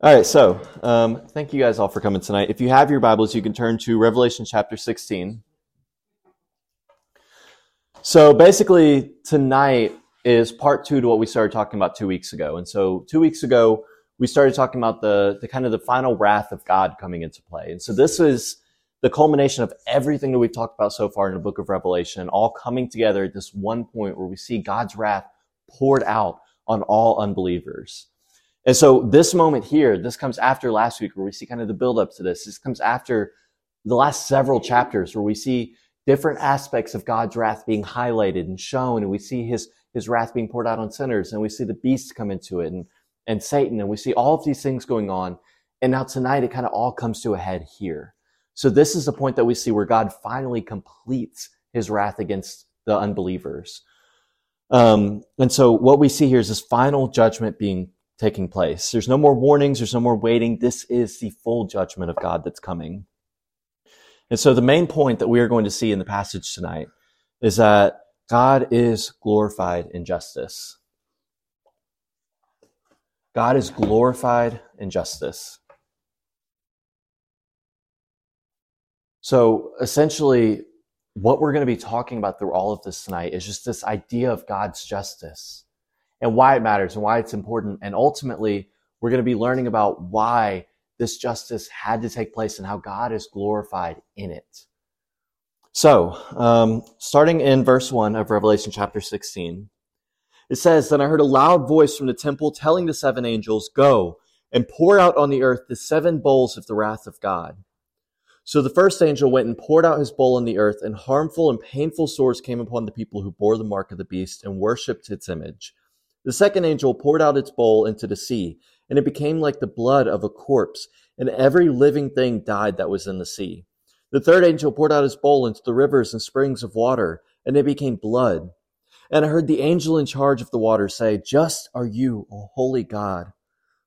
All right, so um, thank you guys all for coming tonight. If you have your Bibles, you can turn to Revelation chapter 16. So basically, tonight is part two to what we started talking about two weeks ago. And so, two weeks ago, we started talking about the, the kind of the final wrath of God coming into play. And so, this is the culmination of everything that we've talked about so far in the book of Revelation, all coming together at this one point where we see God's wrath poured out on all unbelievers. And so this moment here, this comes after last week where we see kind of the build up to this. This comes after the last several chapters where we see different aspects of God's wrath being highlighted and shown, and we see his, his wrath being poured out on sinners, and we see the beast come into it and, and Satan, and we see all of these things going on. And now tonight it kind of all comes to a head here. So this is the point that we see where God finally completes his wrath against the unbelievers. Um, and so what we see here is this final judgment being taking place. There's no more warnings. There's no more waiting. This is the full judgment of God that's coming. And so the main point that we are going to see in the passage tonight is that God is glorified in justice. God is glorified in justice. So essentially, what we're going to be talking about through all of this tonight is just this idea of God's justice and why it matters and why it's important. And ultimately, we're going to be learning about why this justice had to take place and how God is glorified in it. So, um, starting in verse 1 of Revelation chapter 16, it says, Then I heard a loud voice from the temple telling the seven angels, Go and pour out on the earth the seven bowls of the wrath of God. So the first angel went and poured out his bowl on the earth, and harmful and painful sores came upon the people who bore the mark of the beast and worshipped its image. The second angel poured out its bowl into the sea, and it became like the blood of a corpse, and every living thing died that was in the sea. The third angel poured out his bowl into the rivers and springs of water, and they became blood. And I heard the angel in charge of the water say, Just are you, O holy God,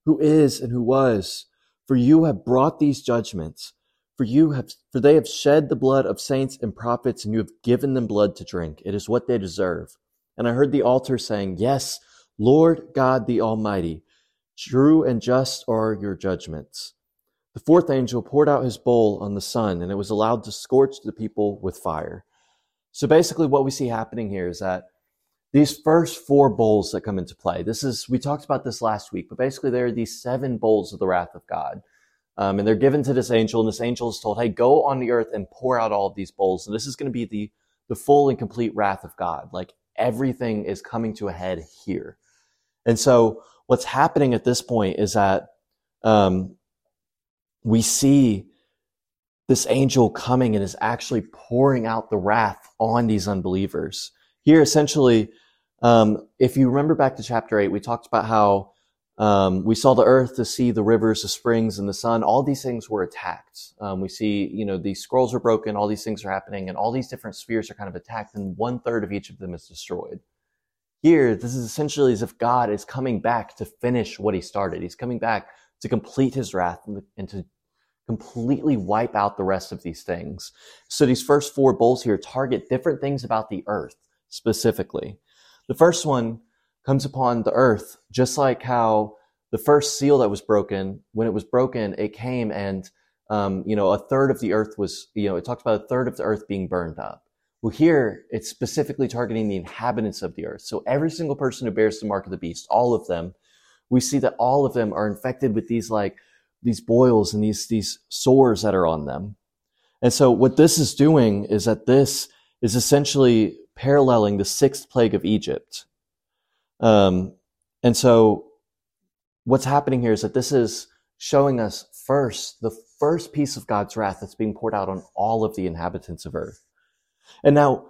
who is and who was, for you have brought these judgments. For you have, for they have shed the blood of saints and prophets, and you have given them blood to drink. It is what they deserve. And I heard the altar saying, Yes, Lord God the Almighty, true and just are your judgments. The fourth angel poured out his bowl on the sun, and it was allowed to scorch the people with fire. So basically, what we see happening here is that these first four bowls that come into play, this is, we talked about this last week, but basically there are these seven bowls of the wrath of God. Um, and they're given to this angel, and this angel is told, hey, go on the earth and pour out all of these bowls. And this is going to be the, the full and complete wrath of God. Like everything is coming to a head here. And so what's happening at this point is that um, we see this angel coming and is actually pouring out the wrath on these unbelievers. Here, essentially, um, if you remember back to chapter 8, we talked about how um, we saw the earth, the sea, the rivers, the springs, and the sun. All these things were attacked. Um, we see, you know, these scrolls are broken, all these things are happening, and all these different spheres are kind of attacked, and one third of each of them is destroyed. Here, this is essentially as if God is coming back to finish what he started. He's coming back to complete his wrath and to completely wipe out the rest of these things. So these first four bowls here target different things about the earth specifically. The first one comes upon the earth, just like how the first seal that was broken, when it was broken, it came and, um, you know, a third of the earth was, you know, it talked about a third of the earth being burned up. Well, here it's specifically targeting the inhabitants of the earth. So every single person who bears the mark of the beast, all of them, we see that all of them are infected with these like these boils and these these sores that are on them. And so what this is doing is that this is essentially paralleling the sixth plague of Egypt. Um, and so what's happening here is that this is showing us first the first piece of God's wrath that's being poured out on all of the inhabitants of earth. And now,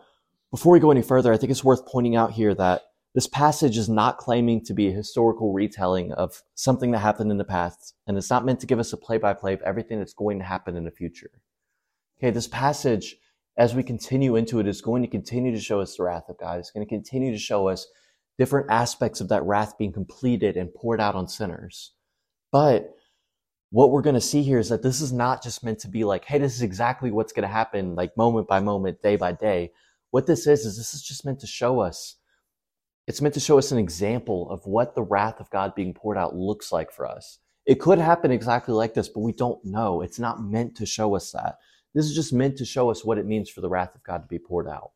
before we go any further, I think it's worth pointing out here that this passage is not claiming to be a historical retelling of something that happened in the past, and it's not meant to give us a play by play of everything that's going to happen in the future. Okay, this passage, as we continue into it, is going to continue to show us the wrath of God. It's going to continue to show us different aspects of that wrath being completed and poured out on sinners. But what we're going to see here is that this is not just meant to be like, hey, this is exactly what's going to happen, like moment by moment, day by day. What this is, is this is just meant to show us, it's meant to show us an example of what the wrath of God being poured out looks like for us. It could happen exactly like this, but we don't know. It's not meant to show us that. This is just meant to show us what it means for the wrath of God to be poured out.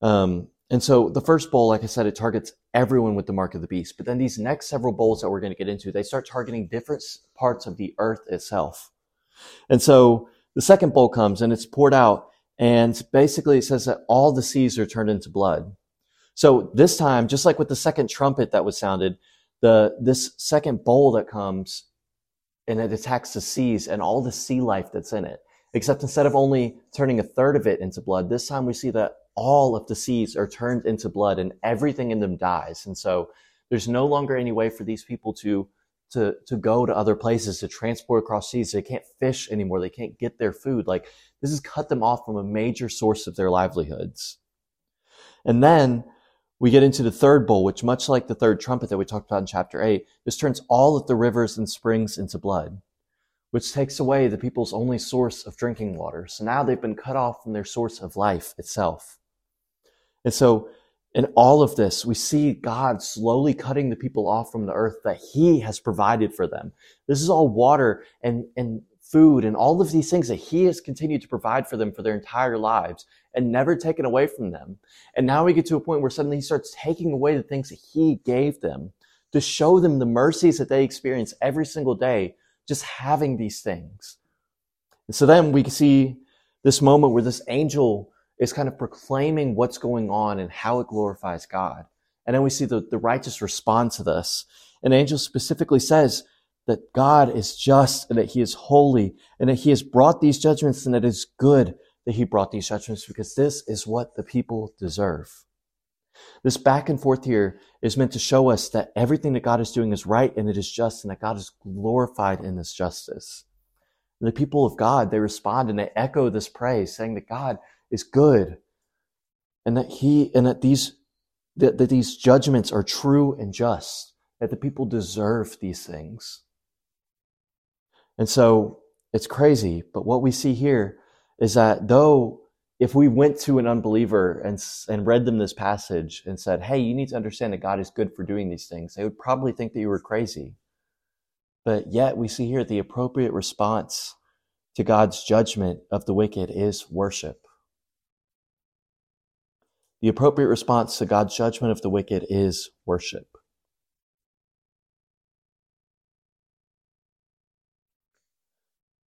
Um, and so the first bowl, like I said, it targets everyone with the mark of the beast. But then these next several bowls that we're going to get into, they start targeting different parts of the earth itself. And so the second bowl comes and it's poured out. And basically it says that all the seas are turned into blood. So this time, just like with the second trumpet that was sounded, the, this second bowl that comes and it attacks the seas and all the sea life that's in it. Except instead of only turning a third of it into blood, this time we see that all of the seas are turned into blood and everything in them dies. And so there's no longer any way for these people to to to go to other places to transport across seas. They can't fish anymore. They can't get their food. Like this has cut them off from a major source of their livelihoods. And then we get into the third bowl, which much like the third trumpet that we talked about in chapter eight, this turns all of the rivers and springs into blood, which takes away the people's only source of drinking water. So now they've been cut off from their source of life itself. And so in all of this, we see God slowly cutting the people off from the earth that he has provided for them. This is all water and, and food and all of these things that he has continued to provide for them for their entire lives and never taken away from them. And now we get to a point where suddenly he starts taking away the things that he gave them to show them the mercies that they experience every single day, just having these things. And so then we see this moment where this angel is kind of proclaiming what's going on and how it glorifies God. And then we see the, the righteous respond to this. An angel specifically says that God is just and that he is holy and that he has brought these judgments and that it is good that he brought these judgments because this is what the people deserve. This back and forth here is meant to show us that everything that God is doing is right and it is just and that God is glorified in this justice. And the people of God, they respond and they echo this praise saying that God is good and that he and that these that, that these judgments are true and just that the people deserve these things. And so it's crazy but what we see here is that though if we went to an unbeliever and, and read them this passage and said hey you need to understand that god is good for doing these things they would probably think that you were crazy. But yet we see here the appropriate response to god's judgment of the wicked is worship the appropriate response to God's judgment of the wicked is worship.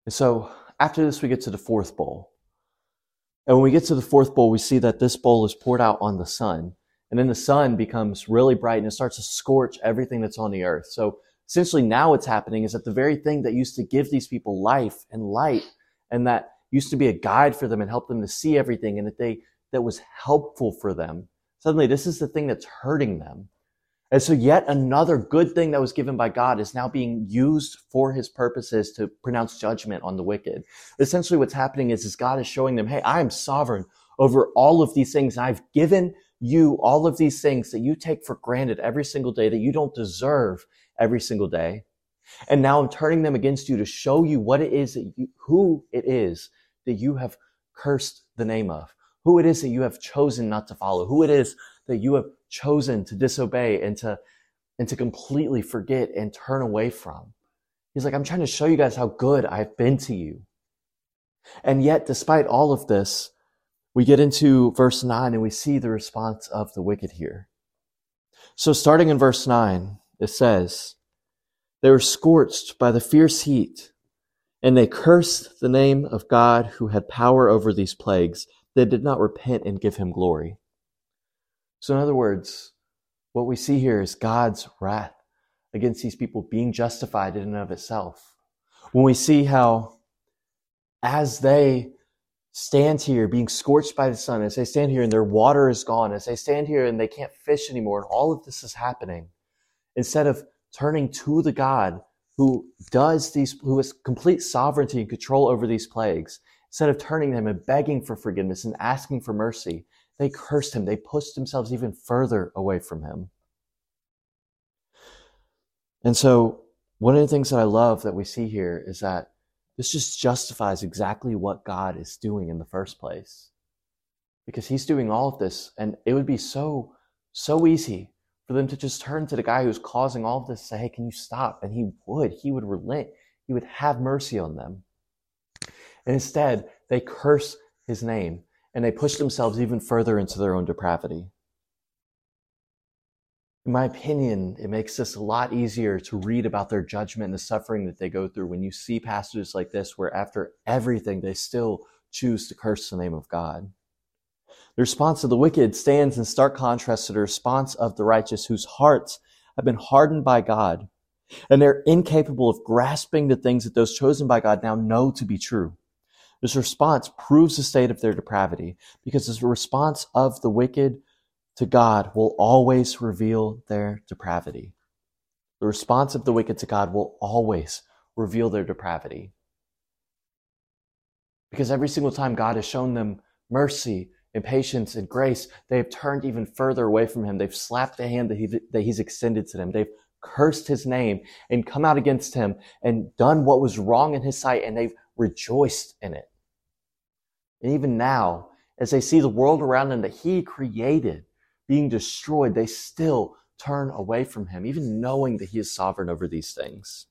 And so after this, we get to the fourth bowl. And when we get to the fourth bowl, we see that this bowl is poured out on the sun. And then the sun becomes really bright and it starts to scorch everything that's on the earth. So essentially now what's happening is that the very thing that used to give these people life and light and that used to be a guide for them and help them to see everything and that they that was helpful for them. Suddenly, this is the thing that's hurting them. And so yet another good thing that was given by God is now being used for his purposes to pronounce judgment on the wicked. Essentially what's happening is, is God is showing them, hey, I am sovereign over all of these things. I've given you all of these things that you take for granted every single day that you don't deserve every single day. And now I'm turning them against you to show you what it is that you, who it is that you have cursed the name of who it is that you have chosen not to follow, who it is that you have chosen to disobey and to, and to completely forget and turn away from. He's like, I'm trying to show you guys how good I've been to you. And yet, despite all of this, we get into verse 9 and we see the response of the wicked here. So starting in verse 9, it says, They were scorched by the fierce heat, and they cursed the name of God who had power over these plagues they did not repent and give him glory. So, in other words, what we see here is God's wrath against these people being justified in and of itself. When we see how, as they stand here being scorched by the sun, as they stand here and their water is gone, as they stand here and they can't fish anymore, and all of this is happening, instead of turning to the God who does these, who has complete sovereignty and control over these plagues, Instead of turning to him and begging for forgiveness and asking for mercy, they cursed him. They pushed themselves even further away from him. And so, one of the things that I love that we see here is that this just justifies exactly what God is doing in the first place. Because he's doing all of this, and it would be so, so easy for them to just turn to the guy who's causing all of this, say, hey, can you stop? And he would. He would relent. He would have mercy on them. And instead, they curse his name and they push themselves even further into their own depravity. In my opinion, it makes this a lot easier to read about their judgment and the suffering that they go through when you see passages like this, where after everything, they still choose to curse the name of God. The response of the wicked stands in stark contrast to the response of the righteous, whose hearts have been hardened by God, and they're incapable of grasping the things that those chosen by God now know to be true. This response proves the state of their depravity, because the response of the wicked to God will always reveal their depravity. The response of the wicked to God will always reveal their depravity. Because every single time God has shown them mercy and patience and grace, they have turned even further away from Him. They've slapped the hand that, he, that He's extended to them. They've cursed His name and come out against Him and done what was wrong in His sight, and they've rejoiced in it. And even now, as they see the world around them that He created being destroyed, they still turn away from him, even knowing that he is sovereign over these things.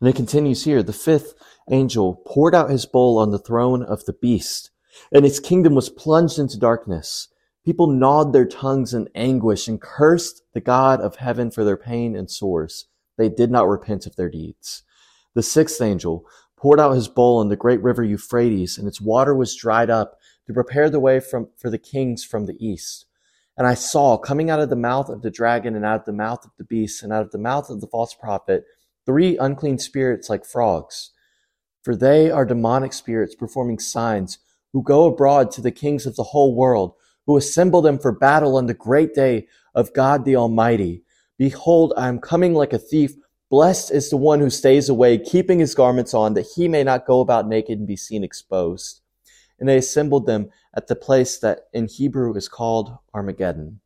And it continues here. The fifth angel poured out his bowl on the throne of the beast, and its kingdom was plunged into darkness. People gnawed their tongues in anguish and cursed the God of heaven for their pain and sores. They did not repent of their deeds. The sixth angel poured out his bowl on the great river Euphrates, and its water was dried up to prepare the way from, for the kings from the east. And I saw coming out of the mouth of the dragon and out of the mouth of the beast and out of the mouth of the false prophet three unclean spirits like frogs. For they are demonic spirits performing signs who go abroad to the kings of the whole world, who assemble them for battle on the great day of God the Almighty. Behold, I am coming like a thief. Blessed is the one who stays away, keeping his garments on, that he may not go about naked and be seen exposed. And they assembled them at the place that in Hebrew is called Armageddon.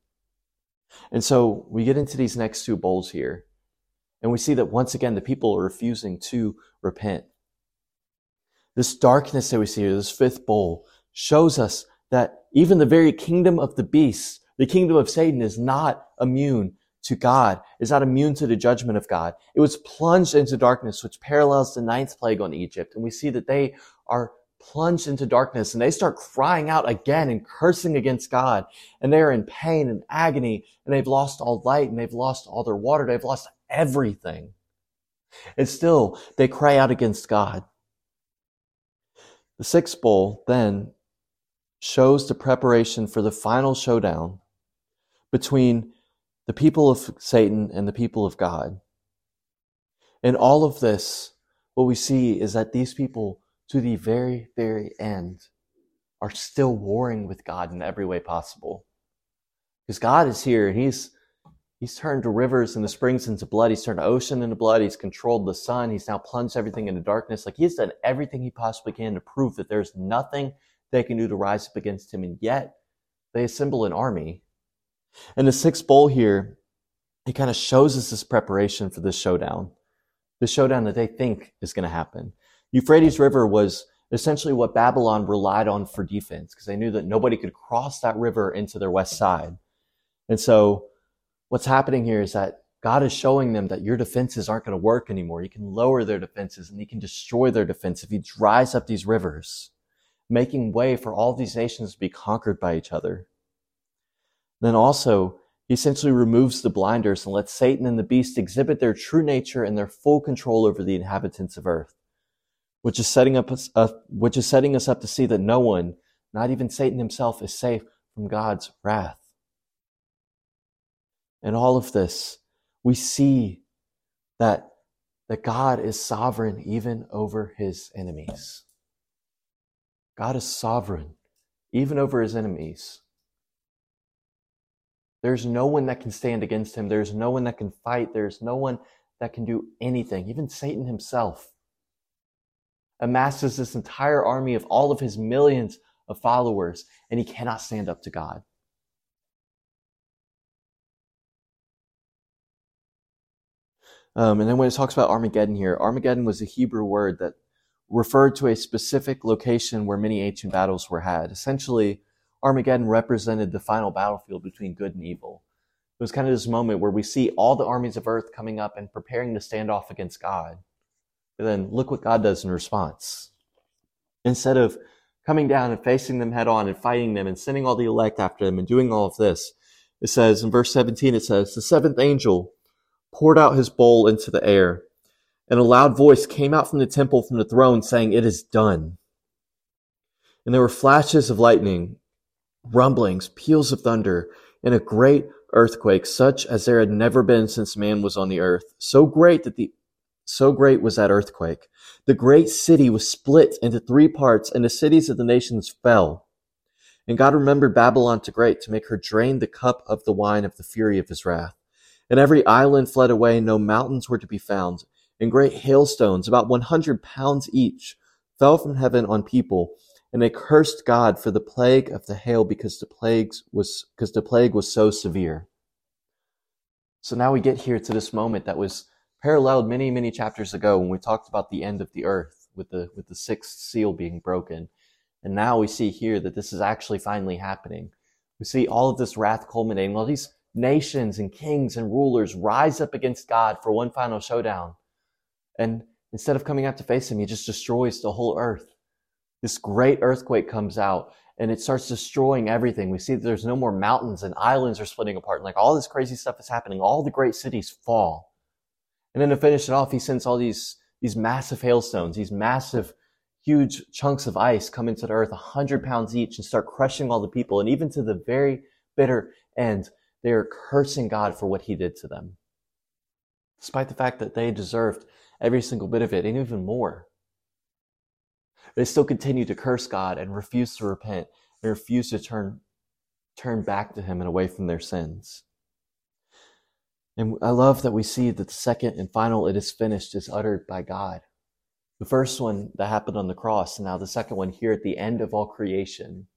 And so we get into these next two bowls here, and we see that once again the people are refusing to repent. This darkness that we see here, this fifth bowl, shows us that even the very kingdom of the beast, the kingdom of Satan, is not immune to God, is not immune to the judgment of God. It was plunged into darkness, which parallels the ninth plague on Egypt. And we see that they are plunged into darkness and they start crying out again and cursing against God. And they're in pain and agony and they've lost all light and they've lost all their water. They've lost everything. And still they cry out against God. The sixth bowl then shows the preparation for the final showdown between the people of Satan and the people of God. In all of this, what we see is that these people to the very, very end are still warring with God in every way possible. Because God is here and He's He's turned the rivers and the springs into blood. He's turned the ocean into blood. He's controlled the sun. He's now plunged everything into darkness. Like he's done everything he possibly can to prove that there's nothing they can do to rise up against him. And yet they assemble an army. And the sixth bowl here, it kind of shows us this preparation for this showdown. The showdown that they think is going to happen. Euphrates River was essentially what Babylon relied on for defense because they knew that nobody could cross that river into their west side. And so what's happening here is that God is showing them that your defenses aren't going to work anymore. You can lower their defenses and you can destroy their defense if he dries up these rivers, making way for all these nations to be conquered by each other. Then also, he essentially removes the blinders and lets Satan and the beast exhibit their true nature and their full control over the inhabitants of earth which is setting up us, uh, which is setting us up to see that no one, not even Satan himself, is safe from God's wrath. In all of this, we see that that God is sovereign even over his enemies. God is sovereign even over his enemies. There's no one that can stand against him. There's no one that can fight. There's no one that can do anything, even Satan himself amasses this entire army of all of his millions of followers, and he cannot stand up to God. Um, and then when it talks about Armageddon here, Armageddon was a Hebrew word that referred to a specific location where many ancient battles were had. Essentially, Armageddon represented the final battlefield between good and evil. It was kind of this moment where we see all the armies of earth coming up and preparing to stand off against God. But then look what God does in response. Instead of coming down and facing them head on and fighting them and sending all the elect after them and doing all of this, it says in verse 17, it says, The seventh angel poured out his bowl into the air, and a loud voice came out from the temple from the throne saying, It is done. And there were flashes of lightning, rumblings, peals of thunder, and a great earthquake, such as there had never been since man was on the earth. So great that the so great was that earthquake. The great city was split into three parts, and the cities of the nations fell. And God remembered Babylon to great to make her drain the cup of the wine of the fury of his wrath. And every island fled away, no mountains were to be found. And great hailstones, about one hundred pounds each, fell from heaven on people, and they cursed God for the plague of the hail because the plagues was because the plague was so severe. So now we get here to this moment that was paralleled many, many chapters ago when we talked about the end of the earth with the with the sixth seal being broken. And now we see here that this is actually finally happening. We see all of this wrath culminating, all these nations and kings and rulers rise up against God for one final showdown. And instead of coming out to face him, he just destroys the whole earth. This great earthquake comes out and it starts destroying everything. We see that there's no more mountains and islands are splitting apart. And like all this crazy stuff is happening. All the great cities fall. And then to finish it off, he sends all these, these massive hailstones, these massive, huge chunks of ice come into the earth, a hundred pounds each and start crushing all the people. And even to the very bitter end, they are cursing God for what he did to them. Despite the fact that they deserved every single bit of it and even more. They still continue to curse God and refuse to repent and refuse to turn, turn back to Him and away from their sins. And I love that we see that the second and final, it is finished, is uttered by God. The first one that happened on the cross, and now the second one here at the end of all creation,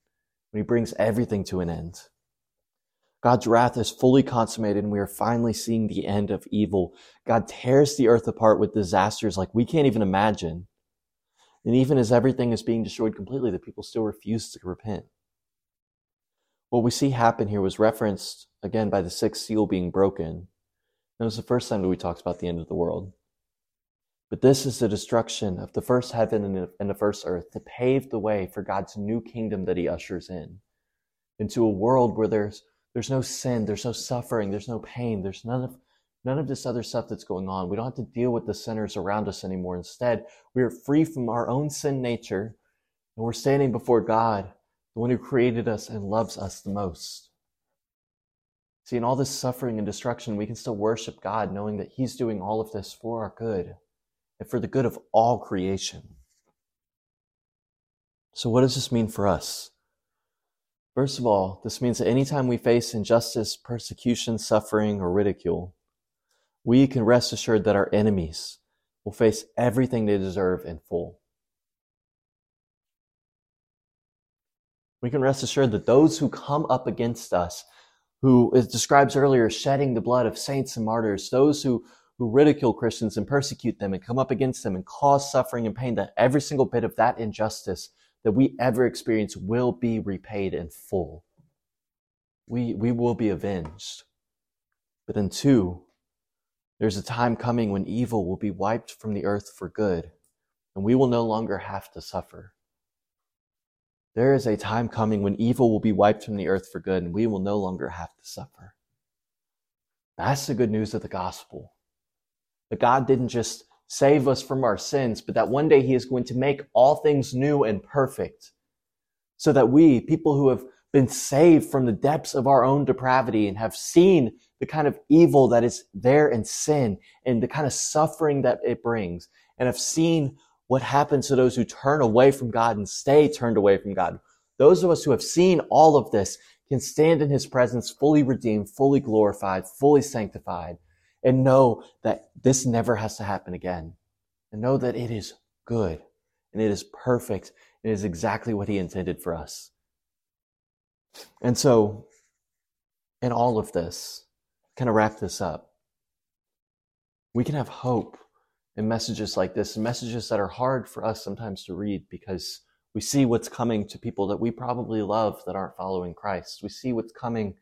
when He brings everything to an end. God's wrath is fully consummated and we are finally seeing the end of evil. God tears the earth apart with disasters like we can't even imagine. And even as everything is being destroyed completely, the people still refuse to repent. What we see happen here was referenced again by the sixth seal being broken. That was the first time that we talked about the end of the world. But this is the destruction of the first heaven and the first earth to pave the way for God's new kingdom that he ushers in. Into a world where there's there's no sin, there's no suffering, there's no pain, there's none of none of this other stuff that's going on. We don't have to deal with the sinners around us anymore. Instead, we are free from our own sin nature and we're standing before God, the one who created us and loves us the most. See, in all this suffering and destruction, we can still worship God knowing that He's doing all of this for our good and for the good of all creation. So, what does this mean for us? First of all, this means that anytime we face injustice, persecution, suffering, or ridicule, we can rest assured that our enemies will face everything they deserve in full. We can rest assured that those who come up against us, who it describes earlier, shedding the blood of saints and martyrs, those who, who ridicule Christians and persecute them and come up against them and cause suffering and pain, that every single bit of that injustice that we ever experience will be repaid in full. We, we will be avenged. But then two, there's a time coming when evil will be wiped from the earth for good, and we will no longer have to suffer. There is a time coming when evil will be wiped from the earth for good, and we will no longer have to suffer. That's the good news of the gospel. That God didn't just save us from our sins, but that one day He is going to make all things new and perfect. So that we, people who have been saved from the depths of our own depravity and have seen the kind of evil that is there in sin and the kind of suffering that it brings and have seen what happens to those who turn away from God and stay turned away from God. Those of us who have seen all of this can stand in his presence fully redeemed, fully glorified, fully sanctified, and know that this never has to happen again. And know that it is good and it is perfect and it is exactly what he intended for us. And so, in all of this, kind of wrap this up, we can have hope in messages like this, messages that are hard for us sometimes to read because we see what's coming to people that we probably love that aren't following Christ. We see what's coming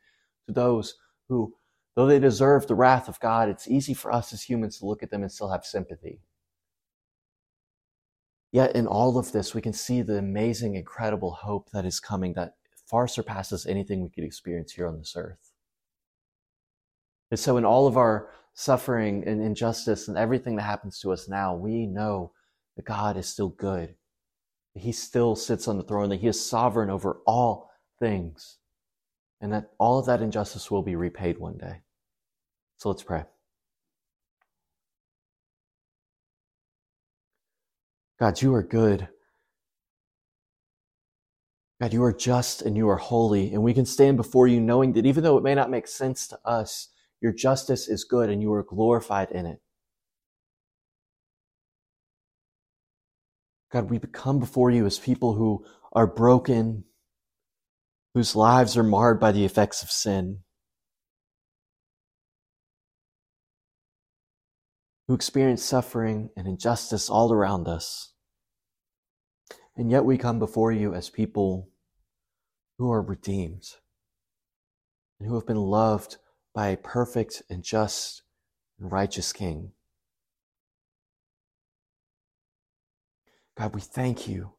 to those who though they deserve the wrath of God, it's easy for us as humans to look at them and still have sympathy. Yet in all of this, we can see the amazing, incredible hope that is coming that far surpasses anything we could experience here on this earth. And so, in all of our suffering and injustice and everything that happens to us now, we know that God is still good. He still sits on the throne, that He is sovereign over all things, and that all of that injustice will be repaid one day. So let's pray. God, you are good. God, you are just and you are holy, and we can stand before you knowing that even though it may not make sense to us, your justice is good and you are glorified in it. God, we come before you as people who are broken, whose lives are marred by the effects of sin, who experience suffering and injustice all around us. And yet we come before you as people who are redeemed and who have been loved by a perfect and just and righteous King. God, we thank you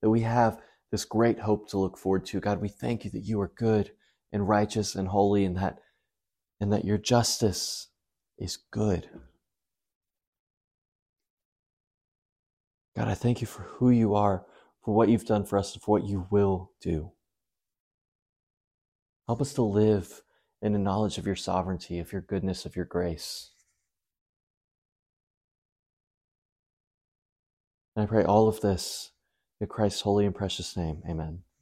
that we have this great hope to look forward to. God, we thank you that you are good and righteous and holy and that, and that your justice is good. God, I thank you for who you are, for what you've done for us, and for what you will do. Help us to live in the knowledge of your sovereignty, of your goodness, of your grace. And I pray all of this in Christ's holy and precious name. Amen.